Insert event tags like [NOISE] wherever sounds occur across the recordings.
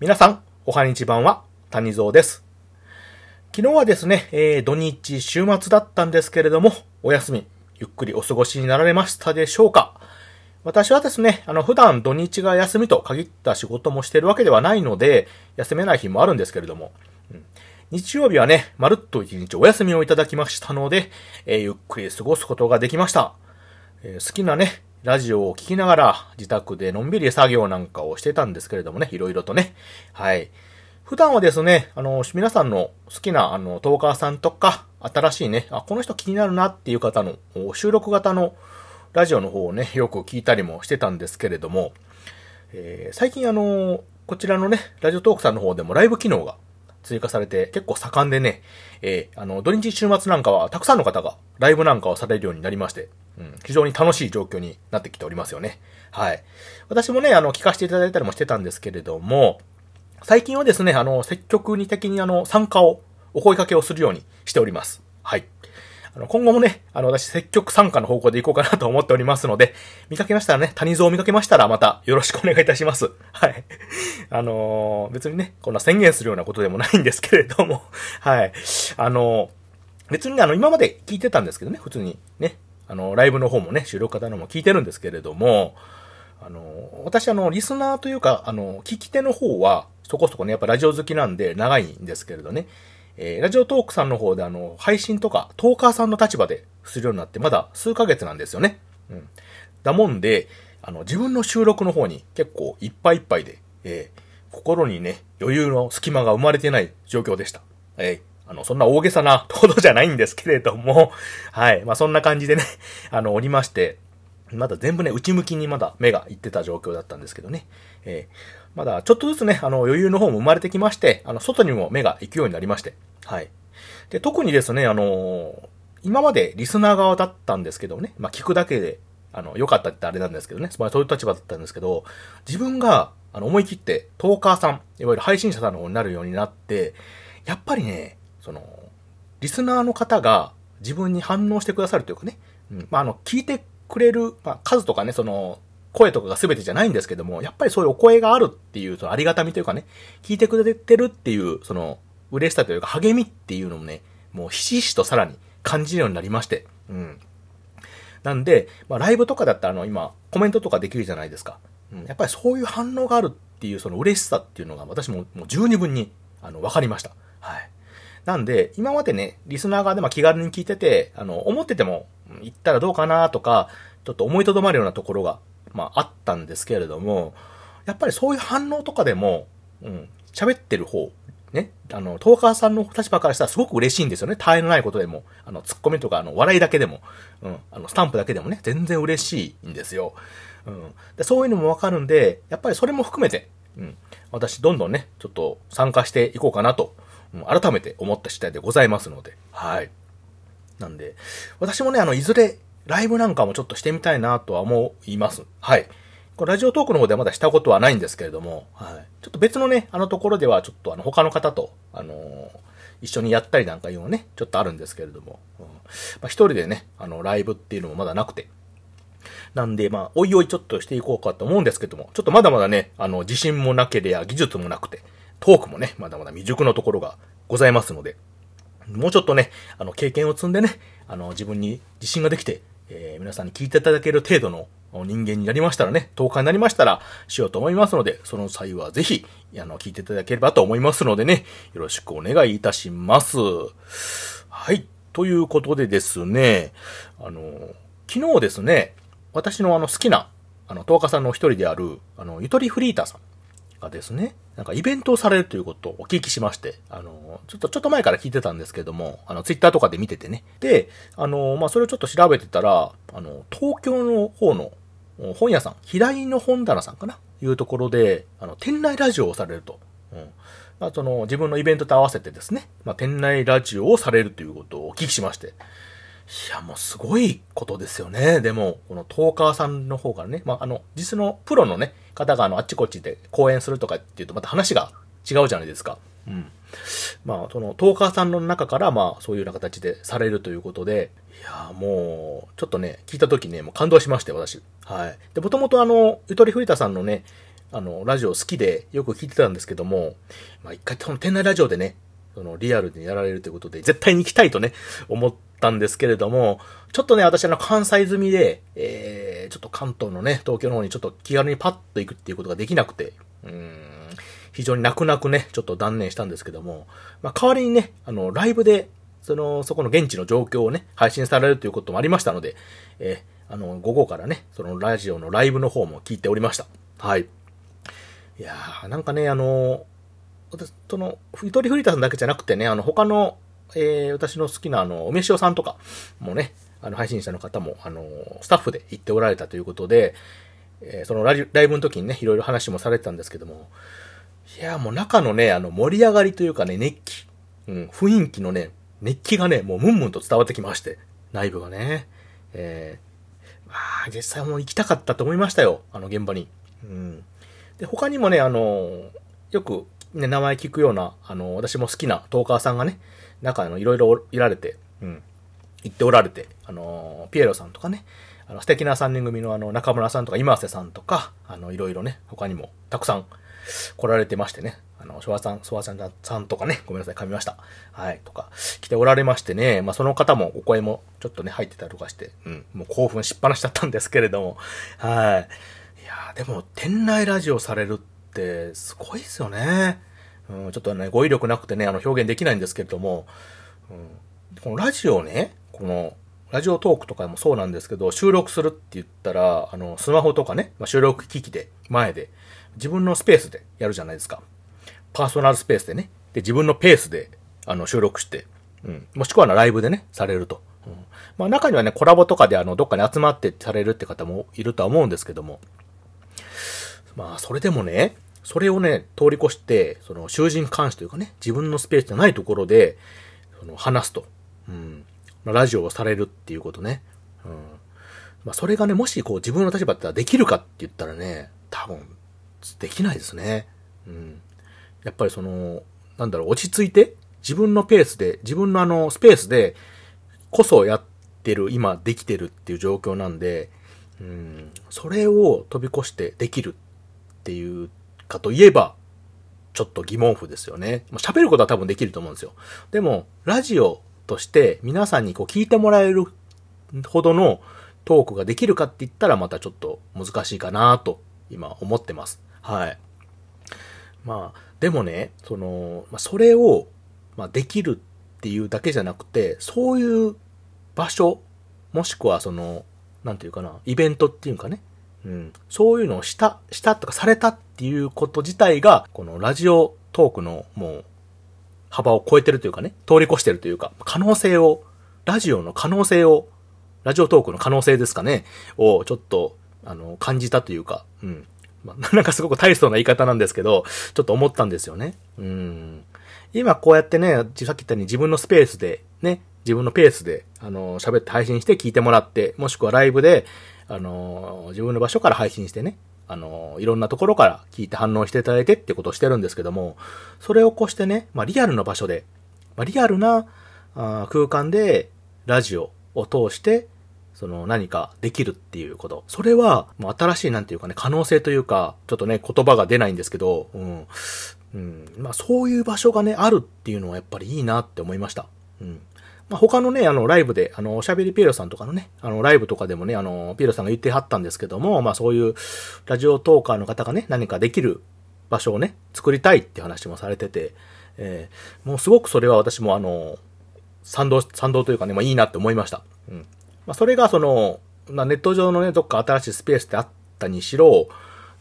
皆さん、おはにちばんは、谷蔵です。昨日はですね、えー、土日週末だったんですけれども、お休み、ゆっくりお過ごしになられましたでしょうか私はですね、あの、普段土日が休みと限った仕事もしてるわけではないので、休めない日もあるんですけれども、うん日曜日はね、まるっと一日お休みをいただきましたので、えーゆっくり過ごすことができました。えー好きなね、ラジオを聴きながら、自宅でのんびり作業なんかをしてたんですけれどもね、いろいろとね。はい。普段はですね、あの、皆さんの好きな、あの、トーカーさんとか、新しいね、あ、この人気になるなっていう方の、収録型のラジオの方をね、よく聞いたりもしてたんですけれども、えー最近あの、こちらのね、ラジオトークさんの方でもライブ機能が追加されて結構盛んでね、えーあの、土日週末なんかはたくさんの方がライブなんかをされるようになりまして、うん、非常に楽しい状況になってきておりますよね。はい。私もね、あの、聞かせていただいたりもしてたんですけれども、最近はですね、あの、積極的にあの、参加を、お声掛けをするようにしております。はい。あの、今後もね、あの、私、積極参加の方向でいこうかなと思っておりますので、見かけましたらね、谷蔵を見かけましたら、またよろしくお願いいたします。はい。[LAUGHS] あのー別にね、こんな宣言するようなことでもないんですけれども、はい。あのー別にね、あの、今まで聞いてたんですけどね、普通にね、あの、ライブの方もね、収録方のも聞いてるんですけれども、あの、私あの、リスナーというか、あの、聞き手の方は、そこそこね、やっぱラジオ好きなんで長いんですけれどね、えーラジオトークさんの方であの、配信とか、トーカーさんの立場でするようになって、まだ数ヶ月なんですよね。うん。だもんで、あの、自分の収録の方に結構いっぱいいっぱいで、えー心にね、余裕の隙間が生まれてない状況でした。えーあの、そんな大げさな [LAUGHS] ほどじゃないんですけれども、はい。まあ、そんな感じでね、[LAUGHS] あの、おりまして、まだ全部ね、内向きにまだ目がいってた状況だったんですけどね。えーまだちょっとずつね、あの、余裕の方も生まれてきまして、あの、外にも目が行くようになりまして。はい。で、特にですね、あのー今までリスナー側だったんですけどね、まあ、聞くだけで、あの、良かったってあれなんですけどね、まあそういう立場だったんですけど、自分が、あの、思い切って、トーカーさん、いわゆる配信者さんの方になるようになって、やっぱりね、その、リスナーの方が自分に反応してくださるというかね、うん、まあ、あの、聞いてくれる、まあ、数とかね、その、声とかが全てじゃないんですけども、やっぱりそういうお声があるっていう、そのありがたみというかね、聞いてくれてるっていう、その、嬉しさというか励みっていうのもね、もうひしひしとさらに感じるようになりまして、うん。なんで、まあ、ライブとかだったら、あの、今、コメントとかできるじゃないですか。うん。やっぱりそういう反応があるっていう、その嬉しさっていうのが、私ももう十二分に、あの、わかりました。はい。なんで、今までね、リスナー側でま気軽に聞いてて、あの、思ってても、行ったらどうかなとか、ちょっと思いとどまるようなところが、まあ、あったんですけれども、やっぱりそういう反応とかでも、うん、喋ってる方、ね、あの、トーカーさんの立場からしたらすごく嬉しいんですよね。他愛のないことでも、あの、ツッコミとか、あの、笑いだけでも、うん、あの、スタンプだけでもね、全然嬉しいんですよ。うん。で、そういうのもわかるんで、やっぱりそれも含めて、うん、私、どんどんね、ちょっと参加していこうかなと、改めて思った次第でございますので、はい。なんで、私もね、あの、いずれ、ライブなんかもちょっとしてみたいなとは思います。はい。これラジオトークの方ではまだしたことはないんですけれども、はい。ちょっと別のね、あのところでは、ちょっとあの、他の方と、あのー一緒にやったりなんかいうのね、ちょっとあるんですけれども、うんまあ、一人でね、あの、ライブっていうのもまだなくて、なんで、まあ、おいおいちょっとしていこうかと思うんですけども、ちょっとまだまだね、あの、自信もなければ技術もなくて、トークもね、まだまだ未熟のところがございますので、もうちょっとね、あの、経験を積んでね、あの、自分に自信ができて、えー皆さんに聞いていただける程度の人間になりましたらね、10日になりましたら、しようと思いますので、その際はぜひ、あの、聞いていただければと思いますのでね、よろしくお願いいたします。はい。ということでですね、あの、昨日ですね、私のあの好きな、あの、10日さんの一人である、あの、ゆとりフリーターさんがですね、なんかイベントをされるということをお聞きしまして、あの、ちょっと、ちょっと前から聞いてたんですけども、あの、ツイッターとかで見ててね。で、あの、まあ、それをちょっと調べてたら、あの、東京の方の本屋さん、平井の本棚さんかな？いうところで、あの、店内ラジオをされると。うん。まあ、その、自分のイベントと合わせてですね、まあ、店内ラジオをされるということをお聞きしまして、いや、もうすごいことですよね。でも、このトーカーさんの方からね、まあ、あの、実のプロのね、方があの、あっちこっちで講演するとかっていうとまた話が違うじゃないですか。うん。まあ、その、トーカーさんの中から、まあ、そういうような形でされるということで、いや、もう、ちょっとね、聞いた時ね、もう感動しまして、私。はい。で、もともとあの、ゆとりふりたさんのね、あの、ラジオ好きでよく聞いてたんですけども、まあ一回この店内ラジオでね、そのリアルにやられるということで、絶対に行きたいとね、思ったんですけれども、ちょっとね、私あの関西済みで、えー、ちょっと関東のね、東京の方にちょっと気軽にパッと行くっていうことができなくて、うん、非常に泣く泣くね、ちょっと断念したんですけども、まあ代わりにね、あの、ライブで、その、そこの現地の状況をね、配信されるということもありましたので、えー、あの、午後からね、そのラジオのライブの方も聞いておりました。はい。いやー、なんかね、あの、私、その、ゆとりフリーターさんだけじゃなくてね、あの、他の、えー、私の好きな、あの、おめしおさんとかもね、あの、配信者の方も、あの、スタッフで行っておられたということで、えー、そのライブの時にね、いろいろ話もされてたんですけども、いや、もう中のね、あの、盛り上がりというかね、熱気、うん、雰囲気のね、熱気がね、もうムンムンと伝わってきまして、内部がね、えー、まあ、実際もう行きたかったと思いましたよ、あの現場に。うん。で、他にもね、あの、よくね、名前聞くような、あの、私も好きなトーカーさんがね、中のいろいろいられて、うん、行っておられて、あの、ピエロさんとかね、あの、素敵な三人組のあの、中村さんとか今瀬さんとか、あの、いろいろね、他にもたくさん来られてましてね、あの、昭和さん、昭和さんさんとかね、ごめんなさい、噛みました。はい、とか、来ておられましてね、まあ、その方もお声もちょっとね、入ってたりとかして、うん、もう興奮しっぱなしだったんですけれども、はい。やでも、店内ラジオされるってってすごいですよね。うん、ちょっとね、語彙力なくてね、あの、表現できないんですけれども、うん、このラジオね、この、ラジオトークとかもそうなんですけど、収録するって言ったら、あの、スマホとかね、まあ、収録機器で、前で、自分のスペースでやるじゃないですか。パーソナルスペースでね。で、自分のペースで、あの、収録して、うん。もしくはライブでね、されると。うん、まあ中にはね、コラボとかであの、どっかに集まってされるって方もいるとは思うんですけども、まあ、それでもね、それをね、通り越して、その、囚人監視というかね、自分のスペースじゃないところで、その、話すと。うん。まあ、ラジオをされるっていうことね。うん。まあ、それがね、もしこう、自分の立場だったらできるかって言ったらね、多分、できないですね。うん。やっぱりその、なんだろう、落ち着いて、自分のペースで、自分のあの、スペースで、こそやってる、今できてるっていう状況なんで、うん、それを飛び越してできるっていうかといえば、ちょっと疑問符ですよね。喋ることは多分できると思うんですよ。でも、ラジオとして皆さんにこう聞いてもらえるほどのトークができるかって言ったらまたちょっと難しいかなと今思ってます。はい。まあ、でもね、その、ま、それを、ま、できるっていうだけじゃなくて、そういう場所、もしくはその、なんていうかな、イベントっていうかね、うん。そういうのをした、したとかされたっていうこと自体が、このラジオトークのもう、幅を超えてるというかね、通り越してるというか、可能性を、ラジオの可能性を、ラジオトークの可能性ですかね、をちょっと、あの、感じたというか、うん。まあ、[LAUGHS] なんかすごく大層な言い方なんですけど、ちょっと思ったんですよね。うん。今こうやってね、さっき言ったように自分のスペースで、ね、自分のペースで、あの、喋って配信して聞いてもらって、もしくはライブで、あの、自分の場所から配信してね、あの、いろんなところから聞いて反応していただいてってことをしてるんですけども、それをこうしてね、まあ、リアルの場所で、まあ、リアルなあ空間でラジオを通して、その何かできるっていうこと。それは、もう新しいなんていうかね、可能性というか、ちょっとね、言葉が出ないんですけど、うん。うん。まあそういう場所がね、あるっていうのはやっぱりいいなって思いました。うん。まあ、他のね、あの、ライブで、あの、おしゃべりピエロさんとかのね、あの、ライブとかでもね、あの、ピエロさんが言ってはったんですけども、まあ、そういう、ラジオトーカーの方がね、何かできる場所をね、作りたいって話もされてて、えー、もうすごくそれは私もあの、賛同、賛同というかね、まあいいなって思いました。うん。まあそれがその、まあネット上のね、どっか新しいスペースであったにしろ、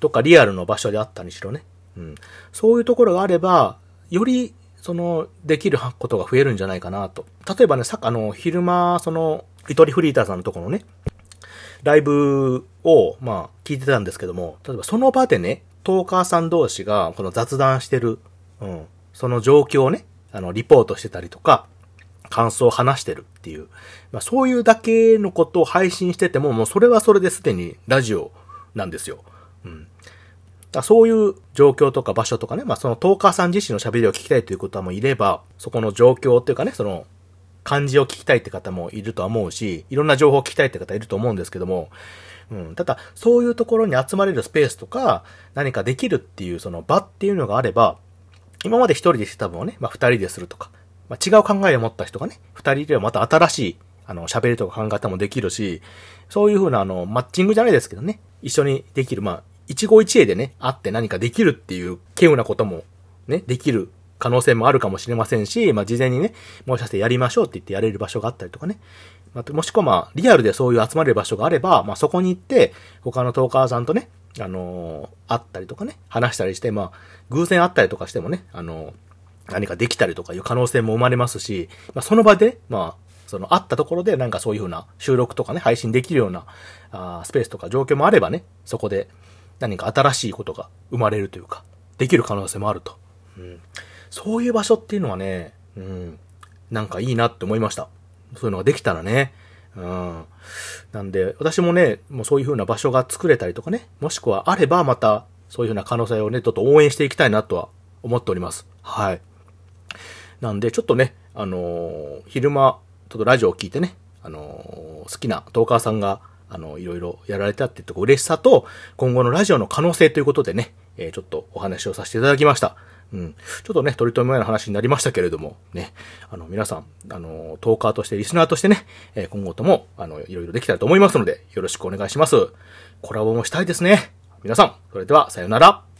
どっかリアルの場所であったにしろね。うん。そういうところがあれば、よりその、できることが増えるんじゃないかなと。例えばね、さあの、昼間、その、ゆとりフリーターさんのところのね、ライブを、まあ、聞いてたんですけども、例えばその場でね、トーカーさん同士が、この雑談してる、うん、その状況をね、あの、リポートしてたりとか、感想を話してるっていう、まあ、そういうだけのことを配信してても、もうそれはそれですでにラジオなんですよ。うん。だそういう状況とか場所とかね、まあそのトーカーさん自身の喋りを聞きたいという方もいれば、そこの状況っていうかね、その感じを聞きたいって方もいるとは思うし、いろんな情報を聞きたいって方いると思うんですけども、うん。ただ、そういうところに集まれるスペースとか、何かできるっていうその場っていうのがあれば、今まで一人でしてた分をね、まあ二人でするとか、まあ違う考えを持った人がね、二人ではまた新しい、あの、喋りとか考え方もできるし、そういうふうなあの、マッチングじゃないですけどね、一緒にできる、まあ、一期一会でね、会って何かできるっていう、稀有なことも、ね、できる可能性もあるかもしれませんし、まあ、事前にね、もしかしてやりましょうって言ってやれる場所があったりとかね。まあ、もしくはまあ、リアルでそういう集まれる場所があれば、まあ、そこに行って、他のトーカーさんとね、あのー、会ったりとかね、話したりして、まあ、偶然会ったりとかしてもね、あのー、何かできたりとかいう可能性も生まれますし、まあ、その場で、まあ、その、会ったところでなんかそういうふうな収録とかね、配信できるような、あスペースとか状況もあればね、そこで何か新しいことが生まれるというか、できる可能性もあると。うん、そういう場所っていうのはね、うん、なんかいいなって思いました。そういうのができたらね。うん。なんで、私もね、もうそういう風な場所が作れたりとかね、もしくはあればまた、そういう風な可能性をね、ちょっと応援していきたいなとは思っております。はい。なんで、ちょっとね、あのー、昼間、ちょっとラジオを聞いてね、あのー、好きなトーカーさんが、あの、いろいろやられたっていうとこ嬉しさと、今後のラジオの可能性ということでね、えー、ちょっとお話をさせていただきました。うん。ちょっとね、取り留めない話になりましたけれども、ね、あの、皆さん、あの、トーカーとして、リスナーとしてね、えー、今後とも、あの、いろいろできたらと思いますので、よろしくお願いします。コラボもしたいですね。皆さん、それでは、さよなら。